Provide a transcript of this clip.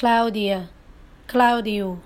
Claudia, Claudio.